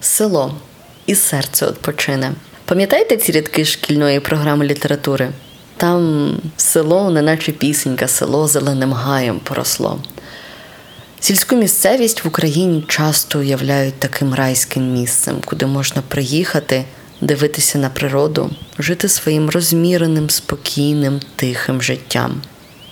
село і серце відпочине. Пам'ятаєте ці рядки шкільної програми літератури? Там село, неначе пісенька, село зеленим гаєм поросло. Сільську місцевість в Україні часто уявляють таким райським місцем, куди можна приїхати, дивитися на природу, жити своїм розміреним, спокійним, тихим життям.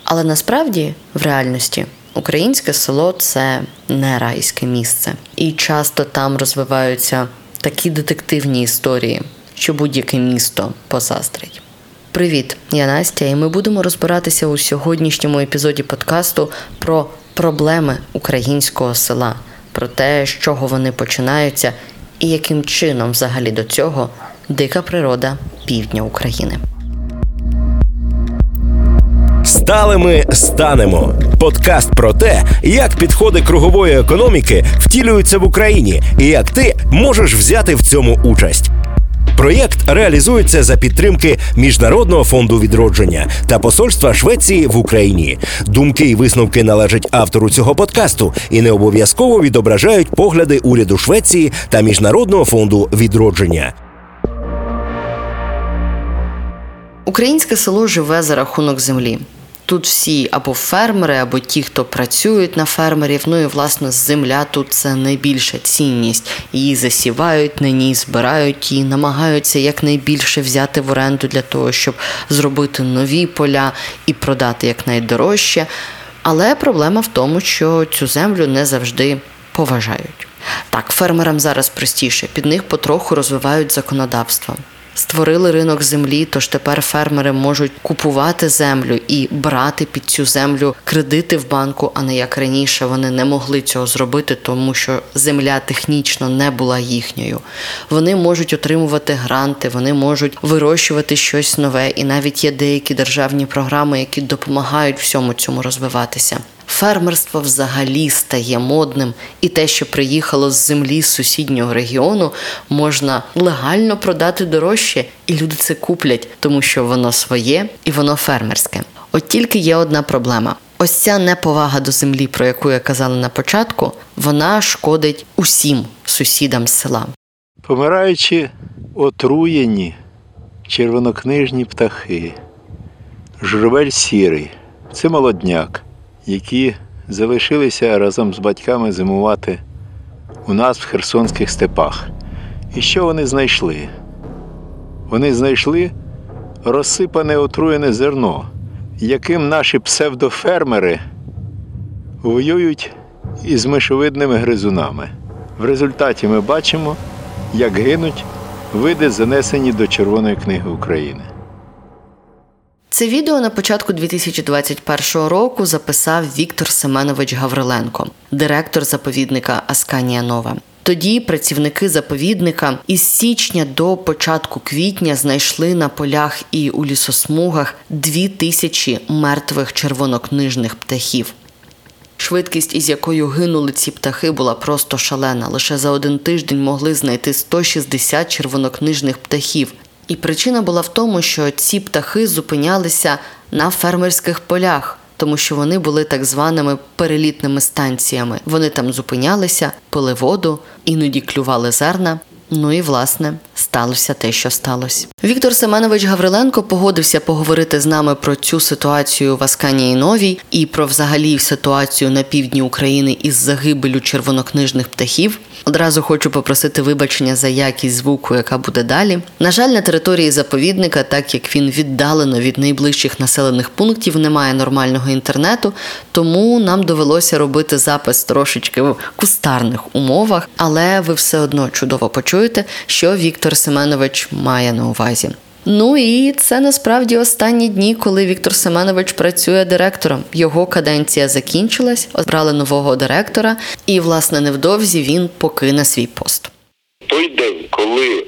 Але насправді, в реальності, українське село це не райське місце, і часто там розвиваються такі детективні історії, що будь-яке місто позаздрить. Привіт, я Настя, і ми будемо розбиратися у сьогоднішньому епізоді подкасту про проблеми українського села, про те, з чого вони починаються, і яким чином взагалі до цього дика природа півдня України. Сталими станемо. Подкаст про те, як підходи кругової економіки втілюються в Україні, і як ти можеш взяти в цьому участь. Проєкт реалізується за підтримки Міжнародного фонду відродження та посольства Швеції в Україні. Думки і висновки належать автору цього подкасту і не обов'язково відображають погляди уряду Швеції та Міжнародного фонду відродження. Українське село живе за рахунок землі. Тут всі або фермери, або ті, хто працюють на фермерів. Ну і власне земля тут це найбільша цінність. Її засівають, на ній збирають її, намагаються якнайбільше взяти в оренду для того, щоб зробити нові поля і продати якнайдорожче. Але проблема в тому, що цю землю не завжди поважають. Так, фермерам зараз простіше, під них потроху розвивають законодавство створили ринок землі, тож тепер фермери можуть купувати землю і брати під цю землю кредити в банку, а не як раніше вони не могли цього зробити, тому що земля технічно не була їхньою. Вони можуть отримувати гранти, вони можуть вирощувати щось нове, і навіть є деякі державні програми, які допомагають всьому цьому розвиватися фермерство взагалі стає модним, і те, що приїхало з землі з сусіднього регіону, можна легально продати дорожче, і люди це куплять, тому що воно своє і воно фермерське. От тільки є одна проблема. Ось ця неповага до землі, про яку я казала на початку, вона шкодить усім сусідам села. Помираючи отруєні червонокнижні птахи, журавель сірий, це молодняк які залишилися разом з батьками зимувати у нас в Херсонських степах. І що вони знайшли? Вони знайшли розсипане отруєне зерно, яким наші псевдофермери воюють із мишовидними гризунами. В результаті ми бачимо, як гинуть види, занесені до Червоної книги України. Це відео на початку 2021 року записав Віктор Семенович Гавриленко, директор заповідника Асканія Нова. Тоді працівники заповідника із січня до початку квітня знайшли на полях і у лісосмугах дві тисячі мертвих червонокнижних птахів. Швидкість, із якою гинули ці птахи, була просто шалена. Лише за один тиждень могли знайти 160 червонокнижних птахів, і причина була в тому, що ці птахи зупинялися на фермерських полях, тому що вони були так званими перелітними станціями. Вони там зупинялися, пили воду, іноді клювали зерна. Ну і власне сталося те, що сталося. Віктор Семенович Гавриленко погодився поговорити з нами про цю ситуацію в Асканії Новій і про взагалі ситуацію на півдні України із загибелю червонокнижних птахів. Одразу хочу попросити вибачення за якість звуку, яка буде далі. На жаль, на території заповідника, так як він віддалено від найближчих населених пунктів, немає нормального інтернету, тому нам довелося робити запис трошечки в кустарних умовах, але ви все одно чудово почуєте, що Віктор Семенович має на увазі. Ну і це насправді останні дні, коли Віктор Семенович працює директором. Його каденція закінчилась, обрали нового директора, і власне невдовзі він покине свій пост. Той день, коли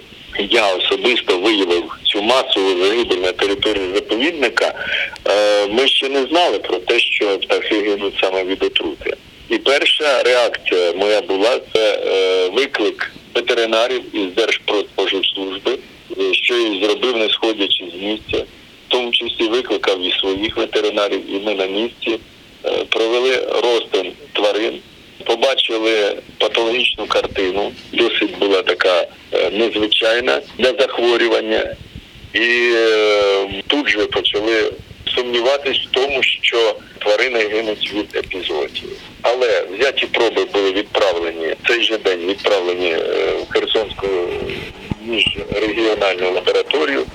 я особисто виявив цю масову загибель на території заповідника, е, ми ще не знали про те, що птахи гинуть саме від отрути. І перша реакція моя була це е, виклик ветеринарів із Держпродспоживслужби що і зробив, не сходячи з місця, в тому числі викликав і своїх ветеринарів, і ми на місці е, провели розтин тварин, побачили патологічну картину. Досить була така незвичайна для захворювання, і е, тут же почали сумніватись в тому, що тварини гинуть від епізоотії. Але взяті проби були відправлені цей же день відправлені е, в Херсонську міжрегіональну лабораторію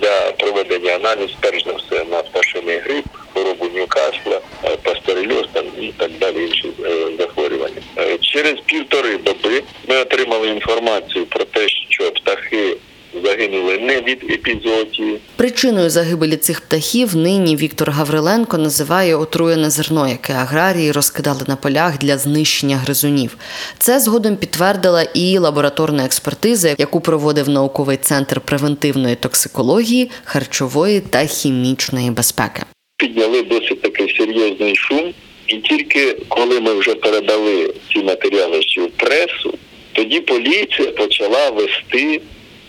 для проведення аналізу, перш за все, на пташиний грип, хворобу Ньюкасла, е, пастерельоз і так далі інші е, захворювання. Через півтори доби ми отримали інформацію про те, що птахи загинули не від епізоотії. Причиною загибелі цих птахів нині Віктор Гавриленко називає отруєне зерно, яке аграрії розкидали на полях для знищення гризунів. Це згодом підтвердила і лабораторна експертиза, яку проводив науковий центр превентивної токсикології, харчової та хімічної безпеки. Підняли досить такий серйозний шум, і тільки коли ми вже передали ці матеріали в пресу, тоді поліція почала вести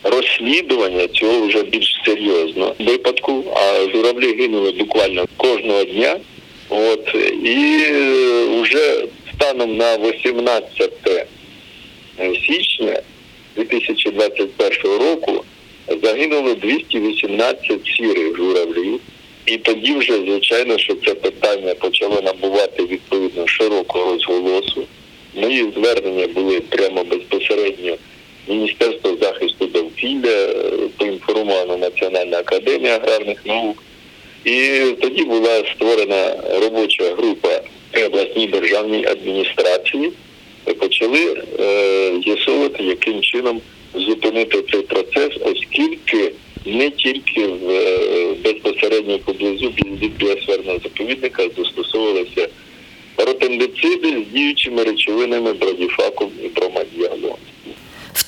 розслідування цього вже більш серйозно випадку. А журавлі гинули буквально кожного дня. От і вже станом на 18 січня 2021 року загинуло 218 сірих журавлів. І тоді вже, звичайно, що це питання почало набувати відповідно широкого розголосу. Мої звернення були прямо безпосередньо Міністерство захисту довкілля, е, поінформована Національна академія аграрних наук. І тоді була створена робоча група при обласній державній адміністрації. Почали е, з'ясовувати, яким чином зупинити цей процес, оскільки не тільки в е, безпосередньо поблизу від біосферного заповідника застосовувалися ротендициди з діючими речовинами бромадіалом.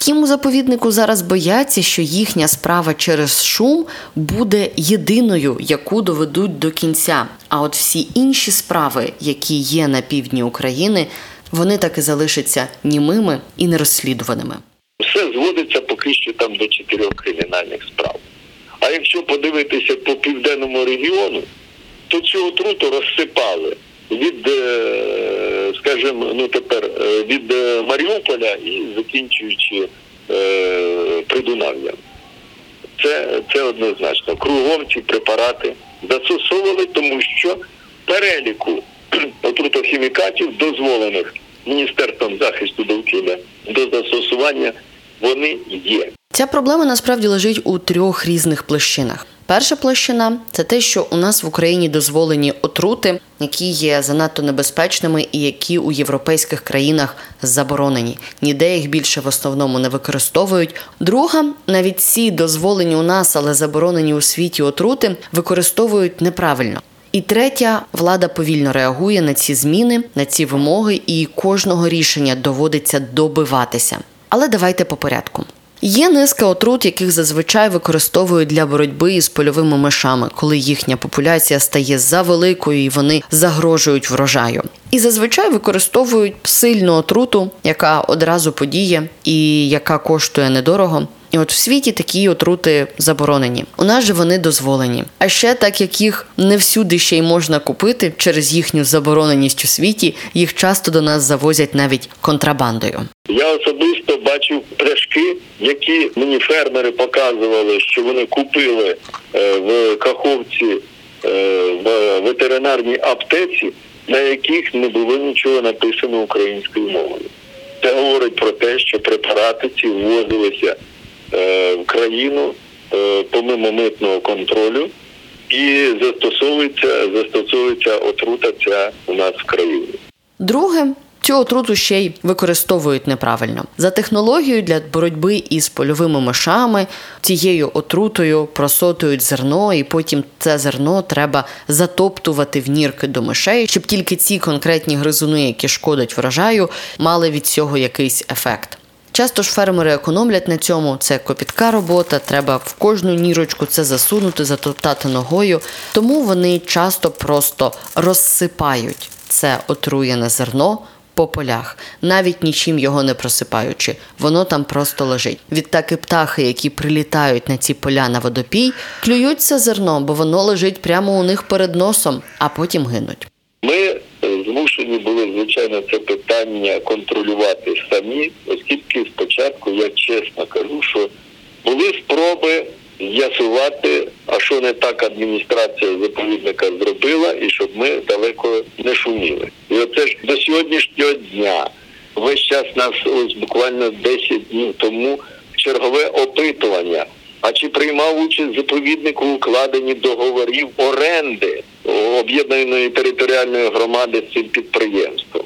Втім, у заповіднику зараз бояться, що їхня справа через шум буде єдиною, яку доведуть до кінця. А от всі інші справи, які є на півдні України, вони так і залишаться німими і нерозслідуваними. Все зводиться поки що там до чотирьох кримінальних справ. А якщо подивитися по південному регіону, то цю отруту розсипали від, е, скажімо, ну тепер е, від е, Маріуполя і закінчуючи Придунав'ям. Це це однозначно. Кругом ці препарати застосовували, тому що переліку отрутохімікатів, дозволених Міністерством захисту довкілля до застосування, вони є. Ця проблема насправді лежить у трьох різних площинах. Перша площина це те, що у нас в Україні дозволені отрути, які є занадто небезпечними і які у європейських країнах заборонені. Ніде їх більше в основному не використовують. Друга, навіть ці дозволені у нас, але заборонені у світі отрути, використовують неправильно. І третя влада повільно реагує на ці зміни, на ці вимоги, і кожного рішення доводиться добиватися. Але давайте по порядку. Є низка отрут, яких зазвичай використовують для боротьби із польовими мишами, коли їхня популяція стає за великою і вони загрожують врожаю. І зазвичай використовують сильну отруту, яка одразу подіє і яка коштує недорого. І от в світі такі отрути заборонені. У нас же вони дозволені. А ще так як їх не всюди ще й можна купити через їхню забороненість у світі, їх часто до нас завозять навіть контрабандою. Я особисто бачив пляшки, які мені фермери показували, що вони купили е, в Каховці е, в ветеринарній аптеці, на яких не було нічого написано українською мовою. Це говорить про те, що препарати ці ввозилися е, в країну помимо митного контролю. І застосовується застосовується отрута ця у нас в країні. Друге Цю отруту ще й використовують неправильно за технологією для боротьби із польовими мишами. Цією отрутою просотують зерно, і потім це зерно треба затоптувати в нірки до мишей, щоб тільки ці конкретні гризуни, які шкодять врожаю, мали від цього якийсь ефект. Часто ж фермери економлять на цьому. Це копітка робота, треба в кожну нірочку це засунути, затоптати ногою. Тому вони часто просто розсипають це отруєне зерно по полях, навіть нічим його не просипаючи, воно там просто лежить. Відтак і птахи, які прилітають на ці поля на водопій, клюються зерном, бо воно лежить прямо у них перед носом, а потім гинуть. Ми е, змушені були звичайно. звичайно, це питання контролювати самі, оскільки спочатку я чесно кажу, що були спроби з'ясувати, а що не так адміністрація заповідника зробила, і щоб ми далеко не шуміли. І оце ж до сьогоднішнього дня весь час нас ось буквально 10 днів тому чергове опитування. А чи приймав участь заповідник у укладенні договорів оренди об'єднаної територіальної громади з цим підприємством?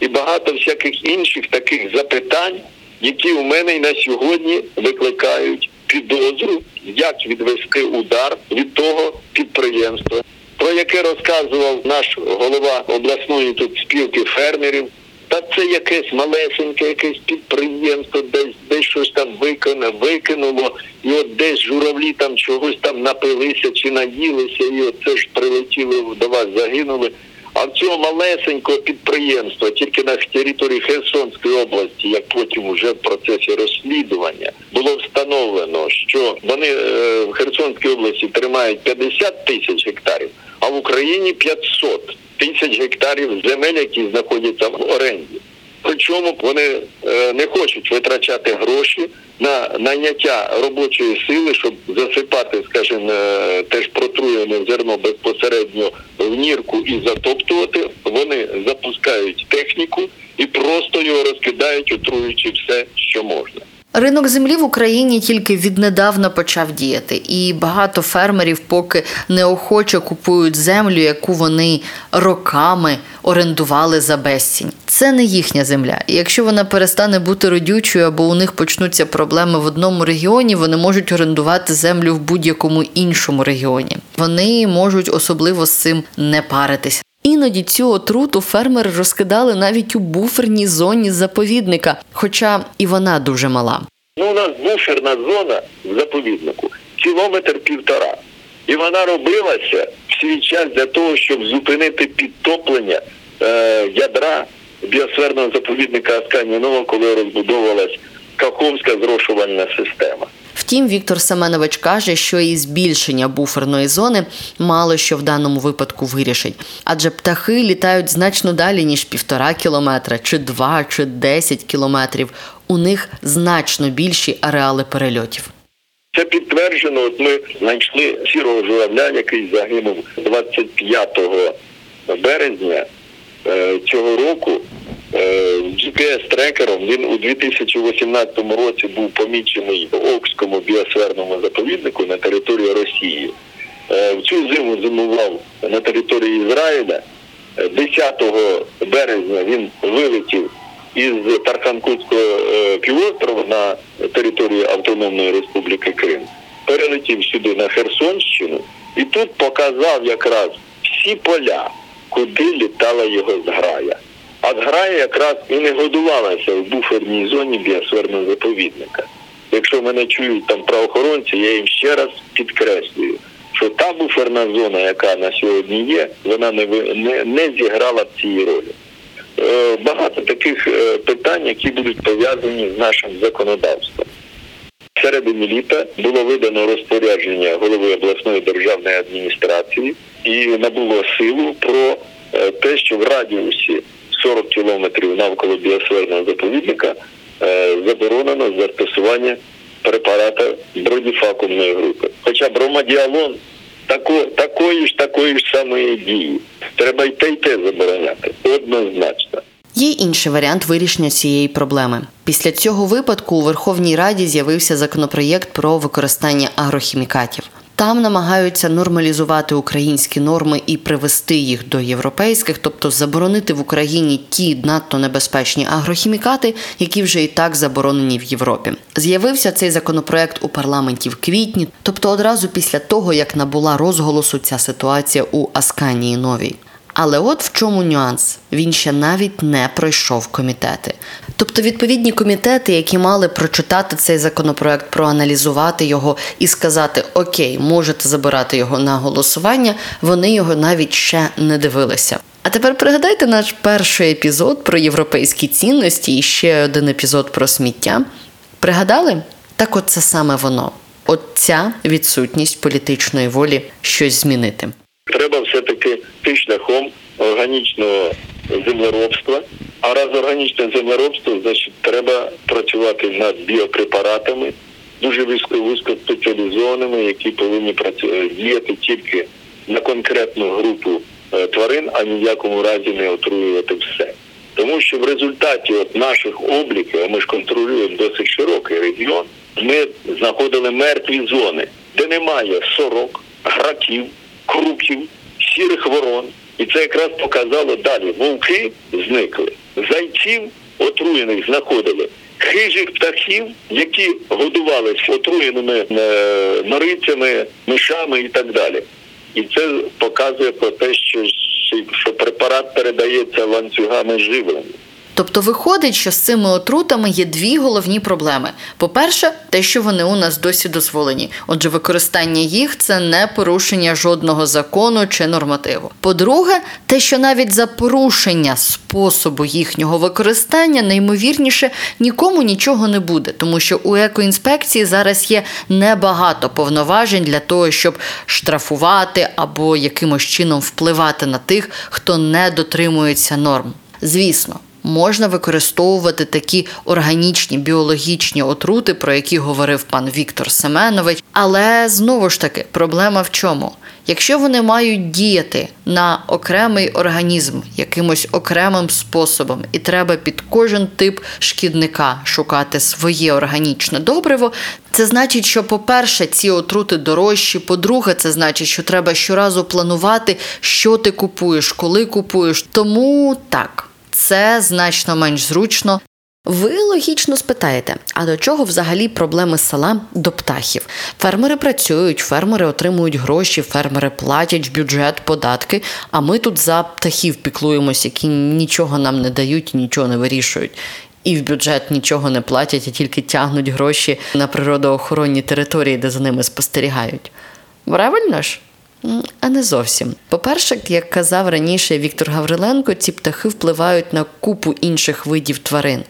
І багато всяких інших таких запитань, які у мене і на сьогодні викликають підозру, як відвести удар від того підприємства, про яке розказував наш голова обласної тут спілки фермерів. Та це якесь малесеньке, якесь підприємство, десь десь щось там викине, викинуло, і от десь журавлі там чогось там напилися чи наїлися, і от це ж прилетіли до вас, загинули. А цього малесенького підприємства тільки на території Херсонської області, як потім вже в процесі розслідування, було встановлено, що вони е, в Херсонській області тримають 50 тисяч гектарів, а в Україні 500 тисяч гектарів земель, які знаходяться в оренді. Причому вони е, не хочуть витрачати гроші на найняття робочої сили, щоб засипати, скажімо, е, теж протруєне зерно безпосередньо в нірку і затоптувати. Вони запускають техніку і просто його розкидають, отруючи все, що можна. Ринок землі в Україні тільки віднедавна почав діяти, і багато фермерів поки неохоче купують землю, яку вони роками орендували за безцінь. Це не їхня земля. І якщо вона перестане бути родючою або у них почнуться проблеми в одному регіоні, вони можуть орендувати землю в будь-якому іншому регіоні. Вони можуть особливо з цим не паритися. Іноді цю отруту фермери розкидали навіть у буферній зоні заповідника, хоча і вона дуже мала. Ну, у нас буферна зона в заповіднику кілометр півтора. І вона робилася в свій час для того, щоб зупинити підтоплення е, ядра біосферного заповідника Асканія-Нова, коли розбудовувалась Каховська зрошувальна система. Втім, Віктор Семенович каже, що і збільшення буферної зони мало що в даному випадку вирішить, адже птахи літають значно далі ніж півтора кілометра, чи два, чи десять кілометрів. У них значно більші ареали перельотів. Це підтверджено. От ми знайшли сірого журавля, який загинув 25 березня е, цього року. Е, GPS-трекером він у 2018 році був помічений в Окському біосферному заповіднику на території Росії. Е, в цю зиму зимував на території Ізраїля. 10 березня він вилетів із Тарханкутського півострову на території Автономної Республіки Крим, перелетів сюди на Херсонщину і тут показав якраз всі поля, куди літала його зграя. А зграя якраз і не годувалася в буферній зоні біосферного заповідника. Якщо мене чують там правоохоронці, я їм ще раз підкреслюю, що та буферна зона, яка на сьогодні є, вона не не, не зіграла цій ролі. Е, багато таких е, питань, які будуть пов'язані з нашим законодавством. В середині літа було видано розпорядження голови обласної державної адміністрації і набуло силу про е, те, що в радіусі 40 кілометрів навколо біосферного заповідника заборонено застосування препарата бродіфакумної групи. Хоча бромадіалон тако, такої ж такої ж самої дії. Треба й те, й те забороняти. Однозначно. Є інший варіант вирішення цієї проблеми. Після цього випадку у Верховній Раді з'явився законопроєкт про використання агрохімікатів. Там намагаються нормалізувати українські норми і привести їх до європейських, тобто заборонити в Україні ті надто небезпечні агрохімікати, які вже і так заборонені в Європі. З'явився цей законопроект у парламенті в квітні, тобто одразу після того, як набула розголосу ця ситуація у Асканії Новій. Але от в чому нюанс: він ще навіть не пройшов комітети. Тобто відповідні комітети, які мали прочитати цей законопроект, проаналізувати його і сказати Окей, можете забирати його на голосування, вони його навіть ще не дивилися. А тепер пригадайте наш перший епізод про європейські цінності і ще один епізод про сміття. Пригадали? Так, от це саме воно. От ця відсутність політичної волі щось змінити. Треба все таки ти шляхом органічного землеробства. А раз органічне землеробство, значить треба працювати над біопрепаратами, дуже вузько спеціалізованими, які повинні працювати діяти тільки на конкретну групу е, тварин, а ні в якому разі не отруювати все. Тому що в результаті от наших обліків, а ми ж контролюємо досить широкий регіон, ми знаходили мертві зони, де немає сорок, граків, круків, сірих ворон. І це якраз показало далі. Вовки зникли, зайців отруєних знаходили, хижих птахів, які годувалися отруєними е, норицями, мишами і так далі. І це показує про те, що що препарат передається ланцюгами живлення. Тобто виходить, що з цими отрутами є дві головні проблеми. По-перше, те, що вони у нас досі дозволені. Отже, використання їх це не порушення жодного закону чи нормативу. По-друге, те, що навіть за порушення способу їхнього використання неймовірніше нікому нічого не буде, тому що у екоінспекції зараз є небагато повноважень для того, щоб штрафувати або якимось чином впливати на тих, хто не дотримується норм. Звісно можна використовувати такі органічні біологічні отрути, про які говорив пан Віктор Семенович. Але знову ж таки, проблема в чому? Якщо вони мають діяти на окремий організм якимось окремим способом, і треба під кожен тип шкідника шукати своє органічне добриво, це значить, що, по-перше, ці отрути дорожчі. По-друге, це значить, що треба щоразу планувати, що ти купуєш, коли купуєш. Тому так це значно менш зручно. Ви логічно спитаєте, а до чого взагалі проблеми села до птахів? Фермери працюють, фермери отримують гроші, фермери платять в бюджет, податки. А ми тут за птахів піклуємось, які нічого нам не дають, нічого не вирішують. І в бюджет нічого не платять, а тільки тягнуть гроші на природоохоронні території, де за ними спостерігають. Правильно ж? А не зовсім. По-перше, як казав раніше Віктор Гавриленко, ці птахи впливають на купу інших видів тварин.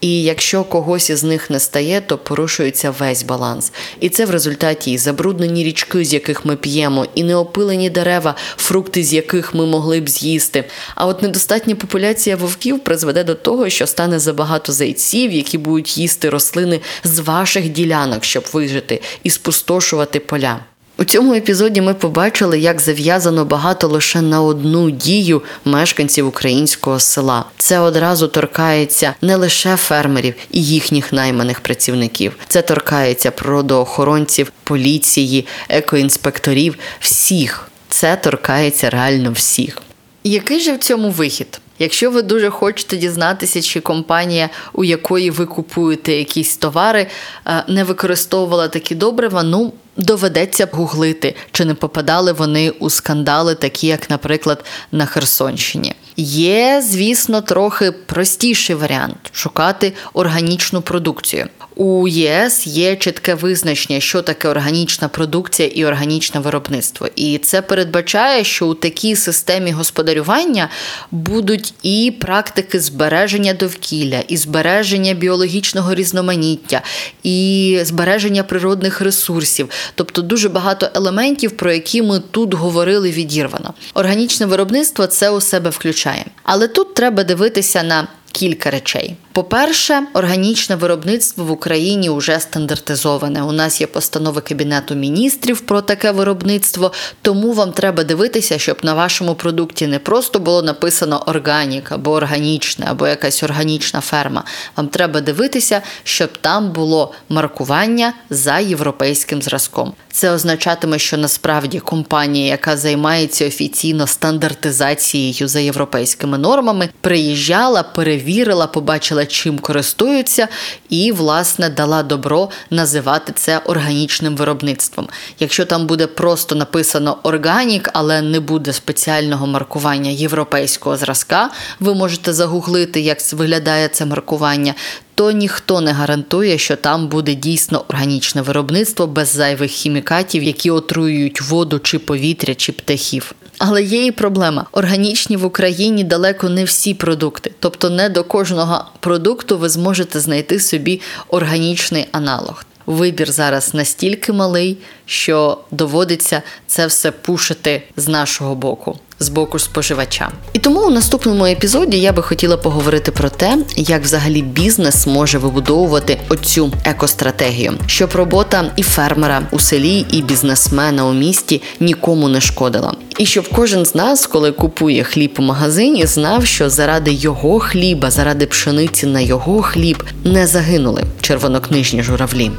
І якщо когось із них не стає, то порушується весь баланс. І це в результаті і забруднені річки, з яких ми п'ємо, і неопилені дерева, фрукти, з яких ми могли б з'їсти. А от недостатня популяція вовків призведе до того, що стане забагато зайців, які будуть їсти рослини з ваших ділянок, щоб вижити, і спустошувати поля. У цьому епізоді ми побачили, як зав'язано багато лише на одну дію мешканців українського села. Це одразу торкається не лише фермерів і їхніх найманих працівників, це торкається природоохоронців, поліції, екоінспекторів, всіх. Це торкається реально всіх. Який же в цьому вихід? Якщо ви дуже хочете дізнатися, чи компанія, у якої ви купуєте якісь товари, е, не використовувала такі добрива, ну доведеться гуглити, чи не попадали вони у скандали, такі як, наприклад, на Херсонщині. Є, звісно, трохи простіший варіант шукати органічну продукцію. У ЄС є чітке визначення, що таке органічна продукція і органічне виробництво. І це передбачає, що у такій системі господарювання будуть і практики збереження довкілля, і збереження біологічного різноманіття, і збереження природних ресурсів, тобто дуже багато елементів, про які ми тут говорили відірвано. Органічне виробництво це у себе включає. Але тут треба дивитися на кілька речей. По-перше, органічне виробництво в Україні вже стандартизоване. У нас є постанови Кабінету міністрів про таке виробництво, тому вам треба дивитися, щоб на вашому продукті не просто було написано органік або органічне, або якась органічна ферма. Вам треба дивитися, щоб там було маркування за європейським зразком. Це означатиме, що насправді компанія, яка займається офіційно стандартизацією за європейськими нормами, приїжджала, перевірила, побачила побачила, чим користуються, і, власне, дала добро називати це органічним виробництвом. Якщо там буде просто написано органік, але не буде спеціального маркування європейського зразка, ви можете загуглити, як виглядає це маркування то ніхто не гарантує, що там буде дійсно органічне виробництво без зайвих хімікатів, які отруюють воду чи повітря, чи птахів. Але є і проблема: органічні в Україні далеко не всі продукти, тобто не до кожного продукту ви зможете знайти собі органічний аналог. Вибір зараз настільки малий, що доводиться це все пушити з нашого боку. З боку споживача. І тому у наступному епізоді я би хотіла поговорити про те, як взагалі бізнес може вибудовувати оцю екостратегію, щоб робота і фермера у селі, і бізнесмена у місті нікому не шкодила. І щоб кожен з нас, коли купує хліб у магазині, знав, що заради його хліба, заради пшениці на його хліб не загинули червонокнижні журавлі.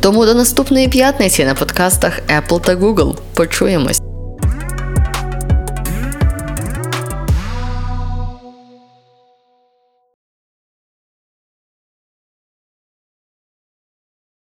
Тому до наступної п'ятниці на подкастах Apple та Google. Почуємось.